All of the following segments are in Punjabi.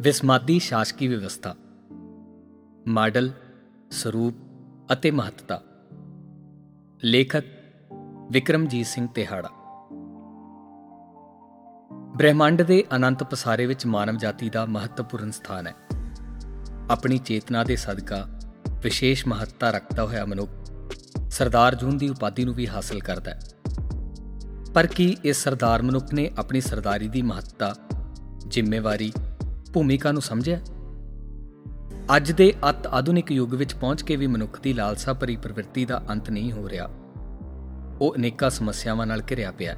ਵਿਸਮਾਦੀ ਸ਼ਾਸਕੀ ਵਿਵਸਥਾ। ਮਾਡਲ, ਸਰੂਪ ਅਤੇ ਮਹੱਤਤਾ। ਲੇਖਕ, ਵਿਕਰਮਜੀਤ ਸਿੰਘ ਤਿਹਾੜਾ। ਬ੍ਰਹਿਮੰਡ ਦੇ ਅਨੰਤ ਪਸਾਰੇ ਵਿੱਚ ਮਾਨਵ ਜਾਤੀ ਦਾ ਮਹੱਤਵਪੂਰਨ ਸਥਾਨ ਹੈ। ਆਪਣੀ ਚੇਤਨਾ ਦੇ ਸਦਕਾ ਵਿਸ਼ੇਸ਼ ਮਹੱਤਤਾ ਰੱਖਦਾ ਹੋਇਆ ਮਨੁੱਖ ਸਰਦਾਰ ਜੂਨ ਦੀ ਉਪਾਧੀ ਨੂੰ ਵੀ ਹਾਸਲ ਕਰਦਾ ਹੈ। ਪਰ ਕੀ ਇਸ ਸਰਦਾਰ ਮਨੁੱਖ ਨੇ ਆਪਣੀ ਸਰਦਾਰੀ ਦੀ ਮਹੱਤਤਾ, ਜ਼ਿੰਮੇਵਾਰੀ ਭੂਮਿਕਾ ਨੂੰ ਸਮਝਿਆ? ਅੱਜ ਦੇ ਅਤ ਆਧੁਨਿਕ ਯੁੱਗ ਵਿੱਚ ਪਹੁੰਚ ਕੇ ਵੀ ਮਨੁੱਖ ਦੀ ਲਾਲਸਾ ਭਰੀ ਪ੍ਰਵਿਰਤੀ ਦਾ ਅੰਤ ਨਹੀਂ ਹੋ ਰਿਹਾ। ਉਹ ਅਨੇਕਾਂ ਸਮੱਸਿਆਵਾਂ ਨਾਲ ਘਿਰਿਆ ਪਿਆ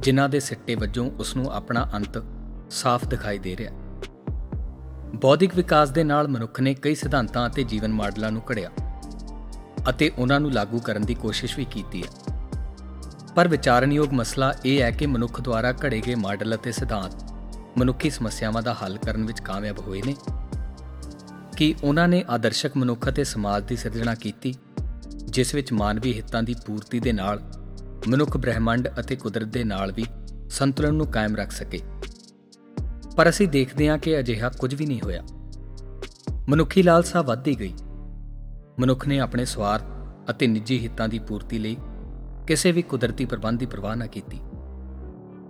ਜਿਨ੍ਹਾਂ ਦੇ ਸਿੱਟੇ ਵਜੋਂ ਉਸ ਨੂੰ ਆਪਣਾ ਅੰਤ ਸਾਫ਼ ਦਿਖਾਈ ਦੇ ਰਿਹਾ ਬੌਧਿਕ ਵਿਕਾਸ ਦੇ ਨਾਲ ਮਨੁੱਖ ਨੇ ਕਈ ਸਿਧਾਂਤਾਂ ਅਤੇ ਜੀਵਨ ਮਾਡਲਾਂ ਨੂੰ ਘੜਿਆ ਅਤੇ ਉਹਨਾਂ ਨੂੰ ਲਾਗੂ ਕਰਨ ਦੀ ਕੋਸ਼ਿਸ਼ ਵੀ ਕੀਤੀ ਹੈ। ਪਰ ਵਿਚਾਰਨਯੋਗ ਮਸਲਾ ਇਹ ਹੈ ਕਿ ਮਨੁੱਖ ਦੁਆਰਾ ਘੜੇ ਗਏ ਮਾਡਲ ਅਤੇ ਸਿਧਾਂਤ ਮਨੁੱਖੀ ਸਮੱਸਿਆਵਾਂ ਦਾ ਹੱਲ ਕਰਨ ਵਿੱਚ ਕਾਮਯਾਬ ਹੋਏ ਨੇ। ਕਿ ਉਹਨਾਂ ਨੇ ਆਦਰਸ਼ਕ ਮਨੁੱਖ ਅਤੇ ਸਮਾਜ ਦੀ ਸਿਰਜਣਾ ਕੀਤੀ, ਜਿਸ ਵਿੱਚ ਮਾਨਵੀ ਹਿੱਤਾਂ ਦੀ ਪੂਰਤੀ ਦੇ ਨਾਲ ਮਨੁੱਖ ਬ੍ਰਹਿਮੰਡ ਅਤੇ ਕੁਦਰਤ ਦੇ ਨਾਲ ਵੀ ਸੰਤੁਲਨ ਨੂੰ ਕਾਇਮ ਰੱਖ ਸਕੇ? ਪਰ ਅਸੀਂ ਦੇਖਦੇ ਹਾਂ ਕਿ ਅਜਿਹਾ ਕੁਝ ਵੀ ਨਹੀਂ ਹੋਇਆ। ਮਨੁੱਖੀ ਲਾਲਸਾ ਵੱਧਦੀ ਗਈ। ਮਨੁੱਖ ਨੇ ਆਪਣੇ ਸਵਾਰਥ ਅਤੇ ਨਿੱਜੀ ਹਿੱਤਾਂ ਦੀ ਪੂਰਤੀ ਲਈ ਕਿਸੇ ਵੀ ਕੁਦਰਤੀ ਪ੍ਰਬੰਧ ਦੀ ਪਰਵਾਹ ਨਾ ਕੀਤੀ।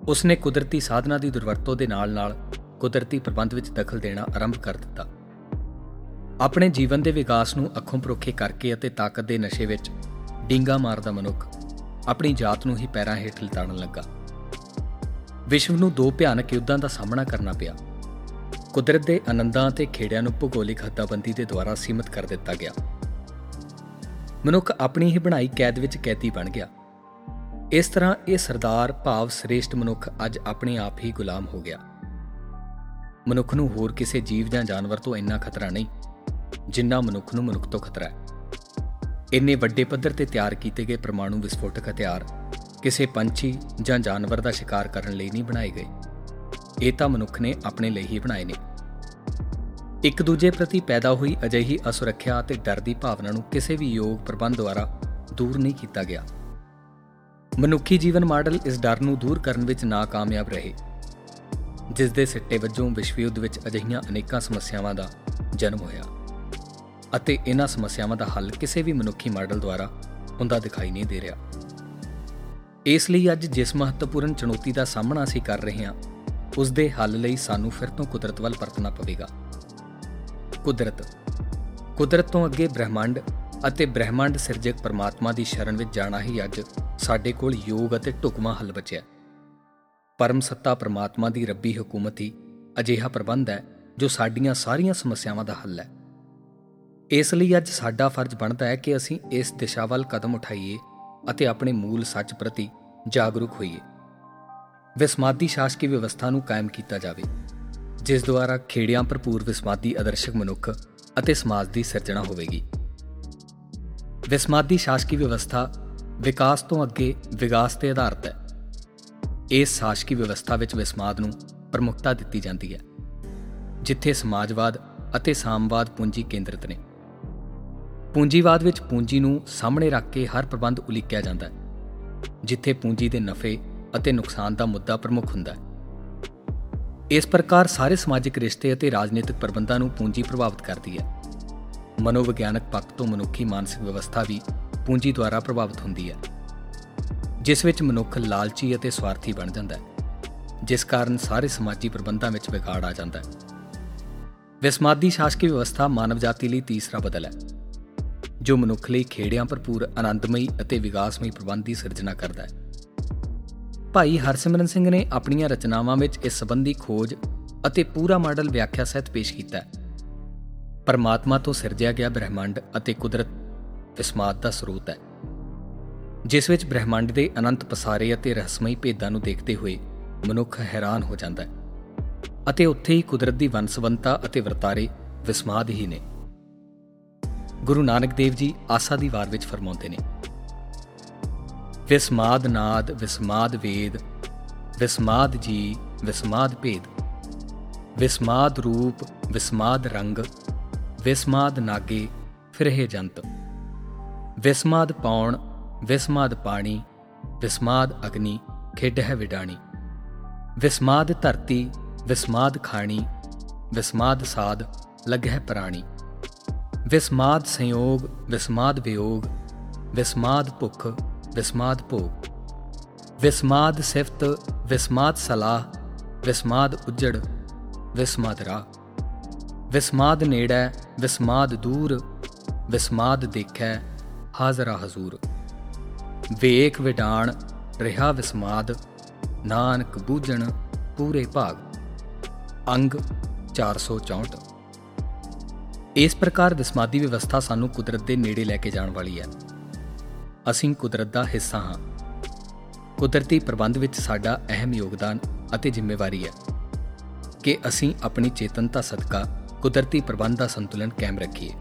ਉਸਨੇ ਕੁਦਰਤੀ ਸਾਧਨਾ ਦੀ ਦੁਰਵਰਤੋਂ ਦੇ ਨਾਲ-ਨਾਲ ਕੁਦਰਤੀ ਪ੍ਰਬੰਧ ਵਿੱਚ ਦਖਲ ਦੇਣਾ ਆਰੰਭ ਕਰ ਦਿੱਤਾ। ਆਪਣੇ ਜੀਵਨ ਦੇ ਵਿਕਾਸ ਨੂੰ ਅੱਖੋਂ ਪਰੋਖੇ ਕਰਕੇ ਅਤੇ ਤਾਕਤ ਦੇ ਨਸ਼ੇ ਵਿੱਚ ਡਿੰਗਾ ਮਾਰਦਾ ਮਨੁੱਖ ਆਪਣੀ ਜਾਤ ਨੂੰ ਹੀ ਪੈਰਾਂ ਹੇਠ ਲਿਤਾੜਨ ਲੱਗਾ। ਵਿਸ਼ਵ ਨੂੰ ਦੋ ਭਿਆਨਕ ਯੁੱਧਾਂ ਦਾ ਸਾਹਮਣਾ ਕਰਨਾ ਪਿਆ। ਕੁਦਰਤ ਦੇ ਆਨੰਦਾਂ ਤੇ ਖੇੜਿਆਂ ਨੂੰ ਭੂਗੋਲਿਕ ਹੱਦਾਬੰਦੀ ਦੇ ਦੁਆਰਾ ਸੀਮਤ ਕਰ ਦਿੱਤਾ ਗਿਆ। ਮਨੁੱਖ ਆਪਣੀ ਹੀ ਬਣਾਈ ਕੈਦ ਵਿੱਚ ਕੈਦੀ ਬਣ ਗਿਆ। ਇਸ ਤਰ੍ਹਾਂ ਇਹ ਸਰਦਾਰ ਭਾਵ ਸ੍ਰੇਸ਼ਟ ਮਨੁੱਖ ਅੱਜ ਆਪਣੇ ਆਪ ਹੀ ਗੁਲਾਮ ਹੋ ਗਿਆ। ਮਨੁੱਖ ਨੂੰ ਹੋਰ ਕਿਸੇ ਜੀਵ ਜਾਂ ਜਾਨਵਰ ਤੋਂ ਇੰਨਾ ਖਤਰਾ ਨਹੀਂ, ਜਿੰਨਾ ਮਨੁੱਖ ਨੂੰ ਮਨੁੱਖ ਤੋਂ ਖਤਰਾ ਹੈ। ਇੰਨੇ ਵੱਡੇ ਪੱਧਰ ਤੇ ਤਿਆਰ ਕੀਤੇ ਗਏ ਪਰਮਾਣੂ ਵਿਸਫੋਟਕ ਹਥਿਆਰ ਕਿਸੇ ਪੰਛੀ ਜਾਂ ਜਾਨਵਰ ਦਾ ਸ਼ਿਕਾਰ ਕਰਨ ਲਈ ਨਹੀਂ ਬਣਾਏ ਗਏ। ਇਹ ਤਾਂ ਮਨੁੱਖ ਨੇ ਆਪਣੇ ਲਈ ਹੀ ਬਣਾਏ ਨੇ। ਇੱਕ ਦੂਜੇ ਪ੍ਰਤੀ ਪੈਦਾ ਹੋਈ ਅਜਿਹੀ ਅਸੁਰੱਖਿਆ ਅਤੇ ਡਰ ਦੀ ਭਾਵਨਾ ਨੂੰ ਕਿਸੇ ਵੀ ਯੋਗ ਪ੍ਰਬੰਧ ਦੁਆਰਾ ਦੂਰ ਨਹੀਂ ਕੀਤਾ ਗਿਆ। ਮਨੁੱਖੀ ਜੀਵਨ ਮਾਡਲ ਇਸ ਡਰ ਨੂੰ ਦੂਰ ਕਰਨ ਵਿੱਚ ਨਾਕਾਮਯਾਬ ਰਹੇ ਜਿਸ ਦੇ ਸਿੱਟੇ ਵਜੋਂ ਵਿਸ਼ਵ ਯੁੱਧ ਵਿੱਚ ਅਜਿਹੀਆਂ ਅਨੇਕਾਂ ਸਮੱਸਿਆਵਾਂ ਦਾ ਜਨਮ ਹੋਇਆ ਅਤੇ ਇਹਨਾਂ ਸਮੱਸਿਆਵਾਂ ਦਾ ਹੱਲ ਕਿਸੇ ਵੀ ਮਨੁੱਖੀ ਮਾਡਲ ਦੁਆਰਾ ਹੁੰਦਾ ਦਿਖਾਈ ਨਹੀਂ ਦੇ ਰਿਹਾ। ਇਸ ਲਈ ਅੱਜ ਜਿਸ ਮਹੱਤਵਪੂਰਨ ਚੁਣੌਤੀ ਦਾ ਸਾਹਮਣਾ ਅਸੀਂ ਕਰ ਰਹੇ ਹਾਂ ਉਸ ਦੇ ਹੱਲ ਲਈ ਸਾਨੂੰ ਫਿਰ ਤੋਂ ਕੁਦਰਤ ਵੱਲ ਪਰਤਣਾ ਪਵੇਗਾ। ਕੁਦਰਤ ਕੁਦਰਤ ਤੋਂ ਅੱਗੇ ਬ੍ਰਹਿਮੰਡ ਅਤੇ ਬ੍ਰਹਿਮੰਡ ਸਿਰਜਕ ਪਰਮਾਤਮਾ ਦੀ ਸ਼ਰਨ ਵਿੱਚ ਜਾਣਾ ਹੀ ਅੱਜ ਸਾਡੇ ਕੋਲ ਯੋਗ ਅਤੇ ਢੁਕਮਾ ਹੱਲ ਬਚਿਆ ਪਰਮ ਸੱਤਾ ਪਰਮਾਤਮਾ ਦੀ ਰੱਬੀ ਹਕੂਮਤ ਹੀ ਅਜਿਹਾ ਪ੍ਰਬੰਧ ਹੈ ਜੋ ਸਾਡੀਆਂ ਸਾਰੀਆਂ ਸਮੱਸਿਆਵਾਂ ਦਾ ਹੱਲ ਹੈ। ਇਸ ਲਈ ਅੱਜ ਸਾਡਾ ਫਰਜ਼ ਬਣਦਾ ਹੈ ਕਿ ਅਸੀਂ ਇਸ ਦਿਸ਼ਾ ਵੱਲ ਕਦਮ ਉਠਾਈਏ ਅਤੇ ਆਪਣੇ ਮੂਲ ਸੱਚ ਪ੍ਰਤੀ ਜਾਗਰੂਕ ਹੋਈਏ। ਵਿਸਮਾਦੀ ਸ਼ਾਸਕੀ ਵਿਵਸਥਾ ਨੂੰ ਕਾਇਮ ਕੀਤਾ ਜਾਵੇ, ਜਿਸ ਦੁਆਰਾ ਖੇੜਿਆਂ ਭਰਪੂਰ ਵਿਸਮਾਦੀ ਆਦਰਸ਼ਕ ਮਨੁੱਖ ਅਤੇ ਸਮਾਜ ਦੀ ਸਿਰਜਣਾ ਹੋਵੇਗੀ। ਵਿਸਮਾਦੀ ਸ਼ਾਸਕੀ ਵਿਵਸਥਾ ਵਿਕਾਸ ਤੋਂ ਅੱਗੇ ਵਿਕਾਸ ਤੇ ਆਧਾਰਿਤ ਹੈ। ਇਸ ਸ਼ਾਸਕੀ ਵਿਵਸਥਾ ਵਿੱਚ ਵਿਸਮਾਦ ਨੂੰ ਪ੍ਰਮੁੱਖਤਾ ਦਿੱਤੀ ਜਾਂਦੀ ਹੈ, ਜਿੱਥੇ ਸਮਾਜਵਾਦ ਅਤੇ ਸਾਮਵਾਦ ਪੂੰਜੀ ਕੇਂਦਰਿਤ ਨੇ। ਪੂੰਜੀਵਾਦ ਵਿੱਚ ਪੂੰਜੀ ਨੂੰ ਸਾਹਮਣੇ ਰੱਖ ਕੇ ਹਰ ਪ੍ਰਬੰਧ ਉਲੀਕਿਆ ਜਾਂਦਾ ਹੈ, ਜਿੱਥੇ ਪੂੰਜੀ ਦੇ ਨਫੇ ਅਤੇ ਨੁਕਸਾਨ ਦਾ ਮੁੱਦਾ ਪ੍ਰਮੁੱਖ ਹੁੰਦਾ ਹੈ। ਇਸ ਪ੍ਰਕਾਰ ਸਾਰੇ ਸਮਾਜਿਕ ਰਿਸ਼ਤੇ ਅਤੇ ਰਾਜਨੀਤਿਕ ਪ੍ਰਬੰਧਾਂ ਨੂੰ ਪੂੰਜੀ ਪ੍ਰਭਾਵਿਤ ਕਰਦੀ ਹੈ। ਮਨੋਵਿਗਿਆਨਕ ਪੱਖ ਤੋਂ ਮਨੁੱਖੀ ਮਾਨਸਿਕ ਵਿਵਸਥਾ ਵੀ ਪੂੰਜੀ ਦੁਆਰਾ ਪ੍ਰਭਾਵਿਤ ਹੁੰਦੀ ਹੈ, ਜਿਸ ਵਿੱਚ ਮਨੁੱਖ ਲਾਲਚੀ ਅਤੇ ਸਵਾਰਥੀ ਬਣ ਜਾਂਦਾ ਹੈ, ਜਿਸ ਕਾਰਨ ਸਾਰੇ ਸਮਾਜੀ ਪ੍ਰਬੰਧਾਂ ਵਿੱਚ ਵਿਗਾੜ ਆ ਜਾਂਦਾ ਹੈ। ਵਿਸਮਾਦੀ ਸ਼ਾਸਕੀ ਵਿਵਸਥਾ ਮਾਨਵ ਜਾਤੀ ਲਈ ਤੀਸਰਾ ਬਦਲ ਹੈ, ਜੋ ਮਨੁੱਖ ਲਈ ਖੇੜਿਆਂ ਭਰਪੂਰ ਆਨੰਦਮਈ ਅਤੇ ਵਿਕਾਸਮਈ ਪ੍ਰਬੰਧ ਦੀ ਸਿਰਜਣਾ ਕਰਦਾ ਹੈ। ਭਾਈ ਹਰਸਿਮਰਨ ਸਿੰਘ ਨੇ ਆਪਣੀਆਂ ਰਚਨਾਵਾਂ ਵਿੱਚ ਇਸ ਸੰਬੰਧੀ ਖੋਜ ਅਤੇ ਪੂਰਾ ਮਾਡਲ ਵਿਆਖਿਆ ਸਹਿਤ ਪੇਸ਼ ਕੀਤਾ ਹੈ। ਪਰਮਾਤਮਾ ਤੋਂ ਸਿਰਜਿਆ ਗਿਆ ਬ੍ਰਹਿਮੰਡ ਅਤੇ ਕੁਦਰਤ ਵਿਸਮਾਦ ਦਾ ਸਰੋਤ ਹੈ। ਜਿਸ ਵਿੱਚ ਬ੍ਰਹਿਮੰਡ ਦੇ ਅਨੰਤ ਪਸਾਰੇ ਅਤੇ ਰਹੱਸਮਈ ਭੇਦਾਂ ਨੂੰ ਦੇਖਦੇ ਹੋਏ ਮਨੁੱਖ ਹੈਰਾਨ ਹੋ ਜਾਂਦਾ ਹੈ ਅਤੇ ਉੱਥੇ ਹੀ ਕੁਦਰਤ ਦੀ ਵੰਸਵੰਤਾ ਅਤੇ ਵਰਤਾਰੇ ਵਿਸਮਾਦ ਹੀ ਨੇ। ਗੁਰੂ ਨਾਨਕ ਦੇਵ ਜੀ ਆਸਾ ਦੀ ਵਾਰ ਵਿੱਚ ਫਰਮਾਉਂਦੇ ਨੇ, ਵਿਸਮਾਦ ਨਾਦ, ਵਿਸਮਾਦ ਵੇਦ, ਵਿਸਮਾਦ ਜੀ, ਵਿਸਮਾਦ ਭੇਦ। ਵਿਸਮਾਦ ਰੂਪ, ਵਿਸਮਾਦ ਰੰਗ, ਵਿਸਮਾਦ ਨਾਗੇ, ਫਿਰਹਿ ਜੰਤ। ਵਿਸਮਾਦ ਪੌਣ ਵਿਸਮਾਦ ਪਾਣੀ, ਵਿਸਮਾਦ ਅਗਨੀ ਖੇਡਹਿ ਵਿਡਾਣੀ। ਵਿਸਮਾਦ ਧਰਤੀ, ਵਿਸਮਾਦ ਖਾਣੀ, ਵਿਸਮਾਦ ਸਾਧ ਲੱਗਹਿ ਪ੍ਰਾਣੀ। ਵਿਸਮਾਦ ਸੰਯੋਗ, ਵਿਸਮਾਦ ਵਿਯੋਗ, ਵਿਸਮਾਦ ਭੁਖ, ਵਿਸਮਾਦ ਭੋਗ। ਵਿਸਮਾਦ ਸਿਫਤ, ਵਿਸਮਾਦ ਸਲਾਹ, ਵਿਸਮਾਦ ਉਜੜ, ਵਿਸਮਾਦ ਰਾ ਵਿਸਮਾਦ ਨੇੜੇ, ਵਿਸਮਾਦ ਦੂਰ, ਵਿਸਮਾਦ ਦੇਖੈ ਹਾਜ਼ਰਾ ਹਜ਼ੂਰ। ਵੇਖ ਵਿਡਾਣ, ਰਹਾ ਵਿਸਮਾਦ, ਨਾਨਕ ਬੂਝਣ, ਪੂਰੇ ਭਾਗ। ਅੰਗ 464 ਇਸ ਪ੍ਰਕਾਰ ਵਿਸਮਾਦੀ ਵਿਵਸਥਾ ਸਾਨੂੰ ਕੁਦਰਤ ਦੇ ਨੇੜੇ ਲੈ ਕੇ ਜਾਣ ਵਾਲੀ ਹੈ। ਅਸੀਂ ਕੁਦਰਤ ਦਾ ਹਿੱਸਾ ਹਾਂ। ਕੁਦਰਤੀ ਪ੍ਰਬੰਧ ਵਿੱਚ ਸਾਡਾ ਅਹਿਮ ਯੋਗਦਾਨ ਅਤੇ ਜ਼ਿੰਮੇਵਾਰੀ ਹੈ ਕਿ ਅਸੀਂ ਆਪਣੀ ਚੇਤਨਤਾ ਸਦਕਾ ਕੁਦਰਤੀ ਪ੍ਰਬੰਧ ਦਾ ਸੰਤੁਲਨ ਕਾਇਮ ਰੱਖੀਏ।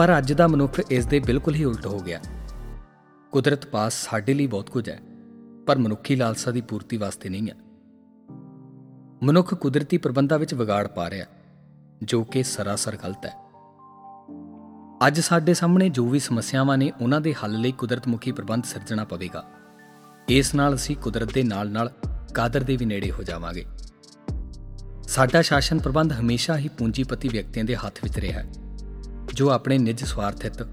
ਪਰ ਅੱਜ ਦਾ ਮਨੁੱਖ ਇਸ ਦੇ ਬਿਲਕੁਲ ਹੀ ਉਲਟ ਹੋ ਗਿਆ। ਕੁਦਰਤ ਪਾਸ ਸਾਡੇ ਲਈ ਬਹੁਤ ਕੁਝ ਹੈ, ਪਰ ਮਨੁੱਖੀ ਲਾਲਸਾ ਦੀ ਪੂਰਤੀ ਵਾਸਤੇ ਨਹੀਂ ਹੈ। ਮਨੁੱਖ ਕੁਦਰਤੀ ਪ੍ਰਬੰਧਾਂ ਵਿੱਚ ਵਿਗਾੜ ਪਾ ਰਿਹਾ ਜੋ ਕਿ ਸਰਾਸਰ ਗਲਤ ਹੈ। ਅੱਜ ਸਾਡੇ ਸਾਹਮਣੇ ਜੋ ਵੀ ਸਮੱਸਿਆਵਾਂ ਨੇ, ਉਹਨਾਂ ਦੇ ਹੱਲ ਲਈ ਕੁਦਰਤ ਮੁਖੀ ਪ੍ਰਬੰਧ ਸਿਰਜਣਾ ਪਵੇਗਾ। ਇਸ ਨਾਲ ਅਸੀਂ ਕੁਦਰਤ ਦੇ ਨਾਲ-ਨਾਲ ਕਾਦਰ ਦੇ ਵੀ ਨੇੜੇ ਹੋ ਜਾਵਾਂਗੇ। ਸਾਡਾ ਸ਼ਾਸਨ ਪ੍ਰਬੰਧ ਹਮੇਸ਼ਾ ਹੀ ਪੂੰਜੀਪਤੀ ਵਿਅਕਤੀਆਂ ਦੇ ਹੱਥ ਵਿੱਚ ਰਿਹਾ ਹੈ। ਜੋ ਆਪਣੇ ਨਿੱਜ ਸਵਾਰਥਿਤ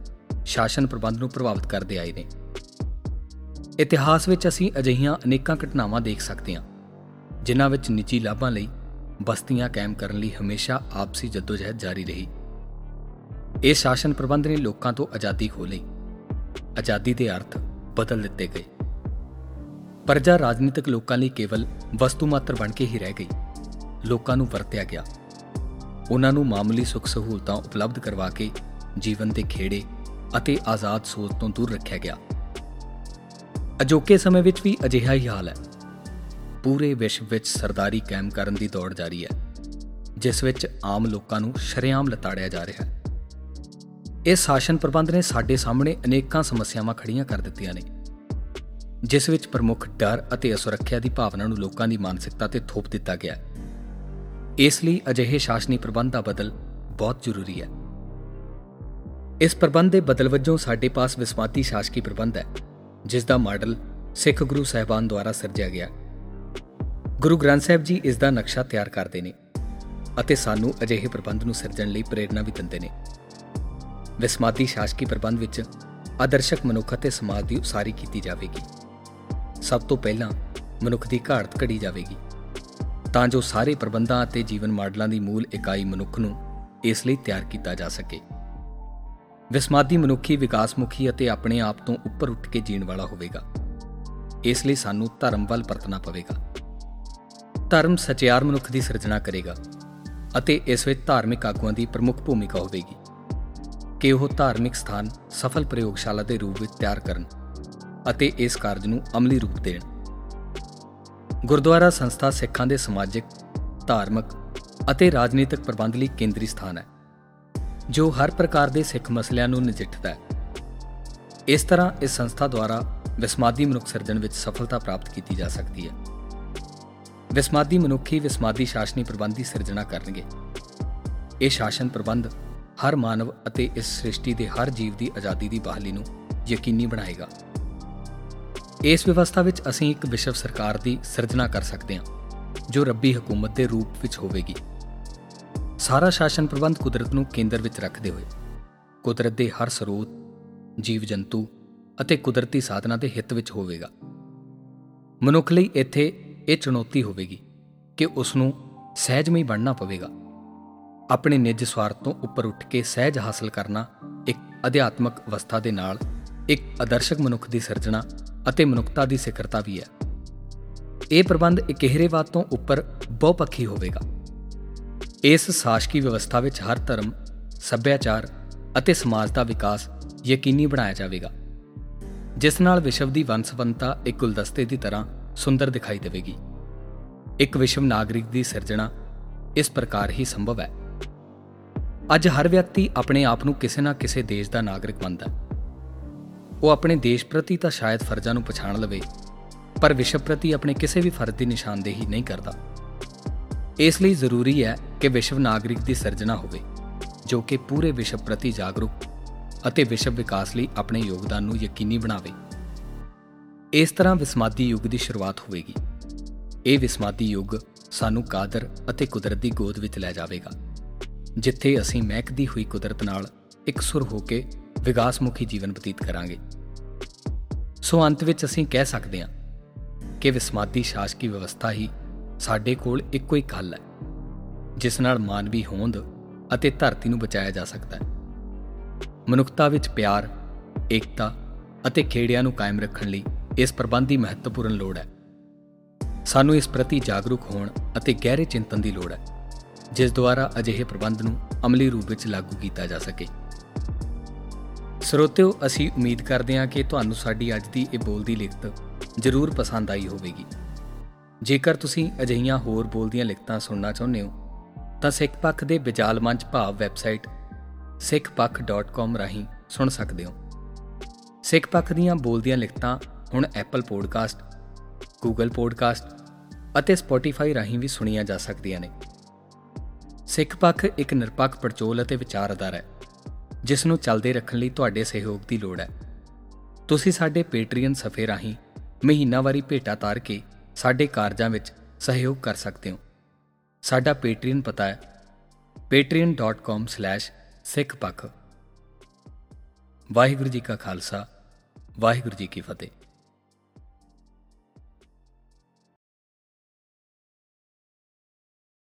ਸ਼ਾਸਨ ਪ੍ਰਬੰਧ ਨੂੰ ਪ੍ਰਭਾਵਿਤ ਕਰਦੇ ਆਏ ਨੇ। ਇਤਿਹਾਸ ਵਿੱਚ ਅਸੀਂ ਅਜਿਹੀਆਂ ਅਨੇਕਾਂ ਘਟਨਾਵਾਂ ਦੇਖ ਸਕਦੇ ਹਾਂ, ਜਿਨ੍ਹਾਂ ਵਿੱਚ ਨਿੱਜੀ ਲਾਭਾਂ ਲਈ ਬਸਤੀਆਂ ਕਾਇਮ ਕਰਨ ਲਈ ਹਮੇਸ਼ਾ ਆਪਸੀ ਜਦੋਜਹਿਦ ਜਾਰੀ ਰਹੀ। ਇਹ ਸ਼ਾਸਨ ਪ੍ਰਬੰਧ ਨੇ ਲੋਕਾਂ ਤੋਂ ਆਜ਼ਾਦੀ ਖੋ ਲਈ। ਆਜ਼ਾਦੀ ਦੇ ਅਰਥ ਬਦਲ ਦਿੱਤੇ ਗਏ। ਪਰਜਾ ਰਾਜਨੀਤਿਕ ਲੋਕਾਂ ਲਈ ਕੇਵਲ ਵਸਤੂ ਮਾਤਰ ਬਣ ਕੇ ਹੀ ਰਹਿ ਗਈ। ਲੋਕਾਂ ਨੂੰ ਵਰਤਿਆ ਗਿਆ। ਉਹਨਾਂ ਨੂੰ ਮਾਮੂਲੀ ਸੁੱਖ ਸਹੂਲਤਾਂ ਉਪਲਬਧ ਕਰਵਾ ਕੇ ਜੀਵਨ ਦੇ ਖੇੜੇ ਅਤੇ ਆਜ਼ਾਦ ਸੋਚ ਤੋਂ ਦੂਰ ਰੱਖਿਆ ਗਿਆ। ਅਜੋਕੇ ਸਮੇਂ ਵਿੱਚ ਵੀ ਅਜਿਹਾ ਹੀ ਹਾਲ ਹੈ। ਪੂਰੇ ਵਿਸ਼ਵ ਵਿੱਚ ਸਰਦਾਰੀ ਕਾਇਮ ਕਰਨ ਦੀ ਦੌੜ ਜਾਰੀ ਹੈ, ਜਿਸ ਵਿੱਚ ਆਮ ਲੋਕਾਂ ਨੂੰ ਸ਼ਰਿਆਮ ਲਤਾੜਿਆ ਜਾ ਰਿਹਾ ਹੈ। ਇਸ ਸ਼ਾਸਨ ਪ੍ਰਬੰਧ ਨੇ ਸਾਡੇ ਸਾਹਮਣੇ ਅਨੇਕਾਂ ਸਮੱਸਿਆਵਾਂ ਖੜੀਆਂ ਕਰ ਦਿੱਤੀਆਂ ਨੇ, ਜਿਸ ਵਿੱਚ ਪ੍ਰਮੁੱਖ ਡਰ ਅਤੇ ਅਸੁਰੱਖਿਆ ਦੀ ਭਾਵਨਾ ਨੂੰ ਲੋਕਾਂ ਦੀ ਮਾਨਸਿਕਤਾ ਤੇ ਥੋਪ ਦਿੱਤਾ ਗਿਆ ਇਸ ਲਈ ਅਜਿਹੇ ਸ਼ਾਸਨੀ ਪ੍ਰਬੰਧ ਦਾ ਬਦਲ ਬਹੁਤ ਜ਼ਰੂਰੀ ਹੈ। ਇਸ ਪ੍ਰਬੰਧ ਦੇ ਬਦਲ ਵਜੋਂ ਸਾਡੇ ਪਾਸ ਵਿਸਮਾਤੀ ਸ਼ਾਸਕੀ ਪ੍ਰਬੰਧ ਹੈ, ਜਿਸ ਦਾ ਮਾਡਲ ਸਿੱਖ ਗੁਰੂ ਸਾਹਿਬਾਨ ਦੁਆਰਾ ਸਿਰਜਿਆ ਗਿਆ। ਗੁਰੂ ਗ੍ਰੰਥ ਸਾਹਿਬ ਜੀ ਇਸ ਦਾ ਨਕਸ਼ਾ ਤਿਆਰ ਕਰਦੇ ਨੇ ਅਤੇ ਸਾਨੂੰ ਅਜਿਹੇ ਪ੍ਰਬੰਧ ਨੂੰ ਸਿਰਜਣ ਲਈ ਪ੍ਰੇਰਣਾ ਵੀ ਦਿੰਦੇ ਨੇ। ਵਿਸਮਾਤੀ ਸ਼ਾਸਕੀ ਪ੍ਰਬੰਧ ਵਿੱਚ ਆਦਰਸ਼ਕ ਮਨੁੱਖ ਅਤੇ ਸਮਾਜ ਦੀ ਉਸਾਰੀ ਕੀਤੀ ਜਾਵੇਗੀ। ਸਭ ਤੋਂ ਪਹਿਲਾਂ ਮਨੁੱਖ ਦੀ ਘਾੜਤ ਘੜੀ ਜਾਵੇਗੀ। ਤਾਂ ਜੋ ਸਾਰੇ ਪ੍ਰਬੰਧਾਂ ਅਤੇ ਜੀਵਨ ਮਾਡਲਾਂ ਦੀ ਮੂਲ ਇਕਾਈ ਮਨੁੱਖ ਨੂੰ ਇਸ ਲਈ ਤਿਆਰ ਕੀਤਾ ਜਾ ਸਕੇ। ਵਿਸਮਾਦੀ ਮਨੁੱਖੀ ਵਿਕਾਸਮੁਖੀ ਅਤੇ ਆਪਣੇ ਆਪ ਤੋਂ ਉੱਪਰ ਉੱਠ ਕੇ ਜੀਣ ਵਾਲਾ ਹੋਵੇਗਾ। ਇਸ ਲਈ ਸਾਨੂੰ ਧਰਮ ਵੱਲ ਪਰਤਣਾ ਪਵੇਗਾ। ਧਰਮ ਸਚਿਆਰ ਮਨੁੱਖ ਦੀ ਸਿਰਜਣਾ ਕਰੇਗਾ ਅਤੇ ਇਸ ਵਿੱਚ ਧਾਰਮਿਕ ਆਗੂਆਂ ਦੀ ਪ੍ਰਮੁੱਖ ਭੂਮਿਕਾ ਹੋਵੇਗੀ। ਕਿ ਉਹ ਧਾਰਮਿਕ ਸਥਾਨ, ਸਫਲ ਪ੍ਰਯੋਗਸ਼ਾਲਾ ਦੇ ਰੂਪ ਵਿੱਚ ਤਿਆਰ ਕਰਨ ਅਤੇ ਇਸ ਕਾਰਜ ਨੂੰ ਅਮਲੀ ਰੂਪ ਦੇਣ। ਗੁਰਦੁਆਰਾ ਸੰਸਥਾ ਸਿੱਖਾਂ ਦੇ ਸਮਾਜਿਕ, ਧਾਰਮਿਕ ਅਤੇ ਰਾਜਨੀਤਿਕ ਪ੍ਰਬੰਧ ਲਈ ਕੇਂਦਰੀ ਸਥਾਨ ਹੈ, ਜੋ ਹਰ ਪ੍ਰਕਾਰ ਦੇ ਸਿੱਖ ਮਸਲਿਆਂ ਨੂੰ ਨਜਿੱਠਦਾ ਹੈ। ਇਸ ਤਰ੍ਹਾਂ ਇਸ ਸੰਸਥਾ ਦੁਆਰਾ ਵਿਸਮਾਦੀ ਮਨੁੱਖ ਸਿਰਜਣ ਵਿੱਚ ਸਫਲਤਾ ਪ੍ਰਾਪਤ ਕੀਤੀ ਜਾ ਸਕਦੀ ਹੈ। ਵਿਸਮਾਦੀ ਮਨੁੱਖੀ ਵਿਸਮਾਦੀ ਸ਼ਾਸਨੀ ਪ੍ਰਬੰਧ ਦੀ ਸਿਰਜਣਾ ਕਰਨਗੇ। ਇਹ ਸ਼ਾਸਨ ਪ੍ਰਬੰਧ ਹਰ ਮਾਨਵ ਅਤੇ ਇਸ ਸ੍ਰਿਸ਼ਟੀ ਦੇ ਹਰ ਜੀਵ ਦੀ ਆਜ਼ਾਦੀ ਦੀ ਬਹਾਲੀ ਨੂੰ ਯਕੀਨੀ ਬਣਾਏਗਾ। ਇਸ ਵਿਵਸਥਾ ਵਿੱਚ ਅਸੀਂ ਇੱਕ ਵਿਸ਼ਵ ਸਰਕਾਰ ਦੀ ਸਿਰਜਣਾ ਕਰ ਸਕਦੇ ਹਾਂ, ਜੋ ਰੱਬੀ ਹਕੂਮਤ ਦੇ ਰੂਪ ਵਿੱਚ ਹੋਵੇਗੀ। ਸਾਰਾ ਸ਼ਾਸਨ ਪ੍ਰਬੰਧ ਕੁਦਰਤ ਨੂੰ ਕੇਂਦਰ ਵਿੱਚ ਰੱਖਦੇ ਹੋਏ, ਕੁਦਰਤ ਦੇ ਹਰ ਸਰੋਤ, ਜੀਵ ਜੰਤੂ ਅਤੇ ਕੁਦਰਤੀ ਸਾਧਨਾਂ ਦੇ ਹਿੱਤ ਵਿੱਚ ਹੋਵੇਗਾ। ਮਨੁੱਖ ਲਈ ਇੱਥੇ ਇਹ ਚੁਣੌਤੀ ਹੋਵੇਗੀ ਕਿ ਉਸ ਨੂੰ ਸਹਿਜਮਈ ਬਣਨਾ ਪਵੇਗਾ। ਆਪਣੇ ਨਿੱਜ ਸਵਾਰਥ ਤੋਂ ਉੱਪਰ ਉੱਠ ਕੇ ਸਹਿਜ ਹਾਸਲ ਕਰਨਾ ਇੱਕ ਅਧਿਆਤਮਕ ਅਵਸਥਾ ਦੇ ਨਾਲ ਇੱਕ ਆਦਰਸ਼ਕ ਮਨੁੱਖ ਦੀ ਸਿਰਜਣਾ ਅਤੇ ਮਨੁੱਖਤਾ ਦੀ ਸਿਖਰਤਾ ਵੀ ਹੈ। ਇਹ ਪ੍ਰਬੰਧ ਇਕਹਿਰੇਵਾਦ ਤੋਂ ਉੱਪਰ ਬਹੁਪੱਖੀ ਹੋਵੇਗਾ। ਇਸ ਸਾਸ਼ਕੀ ਵਿਵਸਥਾ ਵਿੱਚ ਹਰ ਧਰਮ, ਸੱਭਿਆਚਾਰ ਅਤੇ ਸਮਾਜ ਦਾ ਵਿਕਾਸ ਯਕੀਨੀ ਬਣਾਇਆ ਜਾਵੇਗਾ। ਜਿਸ ਨਾਲ ਵਿਸ਼ਵ ਦੀ ਵੰਸਵੰਤਾ ਇੱਕ ਗੁਲਦਸਤੇ ਦੀ ਤਰ੍ਹਾਂ ਸੁੰਦਰ ਦਿਖਾਈ ਦੇਵੇਗੀ। ਇੱਕ ਵਿਸ਼ਵ ਨਾਗਰਿਕ ਦੀ ਸਿਰਜਣਾ ਇਸ ਪ੍ਰਕਾਰ ਹੀ ਸੰਭਵ ਹੈ। ਅੱਜ ਹਰ ਵਿਅਕਤੀ ਆਪਣੇ ਆਪ ਨੂੰ ਕਿਸੇ ਨਾ ਕਿਸੇ ਦੇਸ਼ ਦਾ ਨਾਗਰਿਕ ਮੰਨਦਾ ਹੈ। ਉਹ ਆਪਣੇ ਦੇਸ਼ ਪ੍ਰਤੀ ਤਾਂ ਸ਼ਾਇਦ ਫਰਜ਼ਾਂ ਨੂੰ ਪਛਾਣ ਲਵੇ, ਪਰ ਵਿਸ਼ਵ ਪ੍ਰਤੀ ਆਪਣੇ ਕਿਸੇ ਵੀ ਫਰਜ਼ ਦੀ ਨਿਸ਼ਾਨਦੇਹੀ ਨਹੀਂ ਕਰਦਾ। ਇਸ ਲਈ ਜ਼ਰੂਰੀ ਹੈ ਕਿ ਵਿਸ਼ਵ ਨਾਗਰਿਕ ਦੀ ਸਿਰਜਣਾ ਹੋਵੇ, ਜੋ ਕਿ ਪੂਰੇ ਵਿਸ਼ਵ ਪ੍ਰਤੀ ਜਾਗਰੂਕ ਅਤੇ ਵਿਸ਼ਵ ਵਿਕਾਸ ਲਈ ਆਪਣੇ ਯੋਗਦਾਨ ਨੂੰ ਯਕੀਨੀ ਬਣਾਵੇ। ਇਸ ਤਰ੍ਹਾਂ ਵਿਸਮਾਦੀ ਯੁੱਗ ਦੀ ਸ਼ੁਰੂਆਤ ਹੋਵੇਗੀ। ਇਹ ਵਿਸਮਾਦੀ ਯੁੱਗ ਸਾਨੂੰ ਕਾਦਰ ਅਤੇ ਕੁਦਰਤ ਦੀ ਗੋਦ ਵਿੱਚ ਲੈ ਜਾਵੇਗਾ, ਜਿੱਥੇ ਅਸੀਂ ਮਹਿਕਦੀ ਹੋਈ ਕੁਦਰਤ ਨਾਲ ਇਕਸੁਰ ਹੋ ਕੇ ਵਿਕਾਸਮੁਖੀ ਜੀਵਨ ਬਤੀਤ ਕਰਾਂਗੇ। ਸੋ ਅੰਤ ਵਿੱਚ ਅਸੀਂ ਕਹਿ ਸਕਦੇ ਹਾਂ ਕਿ ਵਿਸਮਾਦੀ ਸ਼ਾਸਕੀ ਵਿਵਸਥਾ ਹੀ ਸਾਡੇ ਕੋਲ ਇੱਕੋ ਹੀ ਹੱਲ ਹੈ, ਜਿਸ ਨਾਲ ਮਾਨਵੀ ਹੋਂਦ ਅਤੇ ਧਰਤੀ ਨੂੰ ਬਚਾਇਆ ਜਾ ਸਕਦਾ ਹੈ। ਮਨੁੱਖਤਾ ਵਿੱਚ ਪਿਆਰ, ਏਕਤਾ ਅਤੇ ਖੇੜਿਆਂ ਨੂੰ ਕਾਇਮ ਰੱਖਣ ਲਈ ਇਸ ਪ੍ਰਬੰਧ ਦੀ ਮਹੱਤਵਪੂਰਨ ਲੋੜ ਹੈ। ਸਾਨੂੰ ਇਸ ਪ੍ਰਤੀ ਜਾਗਰੂਕ ਹੋਣ ਅਤੇ ਗਹਿਰੇ ਚਿੰਤਨ ਦੀ ਲੋੜ ਹੈ, ਜਿਸ ਦੁਆਰਾ ਅਜਿਹੇ ਪ੍ਰਬੰਧ ਨੂੰ ਅਮਲੀ ਰੂਪ ਵਿੱਚ ਲਾਗੂ ਕੀਤਾ ਜਾ ਸਕੇ। ਸਰੋਤਿਓ, ਅਸੀਂ ਉਮੀਦ ਕਰਦੇ ਹਾਂ ਕਿ ਤੁਹਾਨੂੰ ਸਾਡੀ ਅੱਜ ਦੀ ਇਹ ਬੋਲਦੀ ਲਿਖਤ ਜ਼ਰੂਰ ਪਸੰਦ ਆਈ ਹੋਵੇਗੀ। ਜੇਕਰ ਤੁਸੀਂ ਅਜਿਹੀਆਂ ਹੋਰ ਬੋਲਦੀਆਂ ਲਿਖਤਾਂ ਸੁਣਨਾ ਚਾਹੁੰਦੇ ਹੋ, ਤਾਂ ਸਿੱਖ ਪੱਖ ਦੇ ਵਿਚਾਲ ਮੰਚ ਭਾਵ ਵੈਬਸਾਈਟ sikhpakh.com ਰਾਹੀਂ ਸੁਣ ਸਕਦੇ ਹੋ। ਸਿੱਖ ਪੱਖ ਦੀਆਂ ਬੋਲਦੀਆਂ ਲਿਖਤਾਂ ਹੁਣ ਐਪਲ ਪੋਡਕਾਸਟ ਗੂਗਲ ਪੋਡਕਾਸਟ ਅਤੇ ਸਪੋਟੀਫਾਈ ਰਾਹੀਂ ਵੀ ਸੁਣੀਆਂ ਜਾ ਸਕਦੀਆਂ ਨੇ। ਸਿੱਖ ਪੱਖ ਇੱਕ ਨਿਰਪੱਖ ਪੜਚੋਲ ਅਤੇ ਵਿਚਾਰ ਅਧਾਰ ਹੈ। ਜਿਸ ਨੂੰ ਚੱਲਦੇ ਰੱਖਣ ਲਈ ਤੁਹਾਡੇ ਸਹਿਯੋਗ ਦੀ ਲੋੜ ਹੈ। ਤੁਸੀਂ ਸਾਡੇ ਪੇਟਰੀਅਨ ਸਫੇ ਰਾਹੀਂ ਮਹੀਨਾਵਾਰੀ ਭੇਟਾ ਤਾਰ ਕੇ ਸਾਡੇ ਕਾਰਜਾਂ ਵਿੱਚ ਸਹਿਯੋਗ ਕਰ ਸਕਦੇ ਹੋ। ਸਾਡਾ ਪੇਟਰੀਅਨ ਪਤਾ ਹੈ। patreon.com/sikhpakh ਵਾਹਿਗੁਰੂ ਜੀ ਕਾ ਖਾਲਸਾ, ਵਾਹਿਗੁਰੂ ਜੀ ਕੀ ਫਤਿਹ।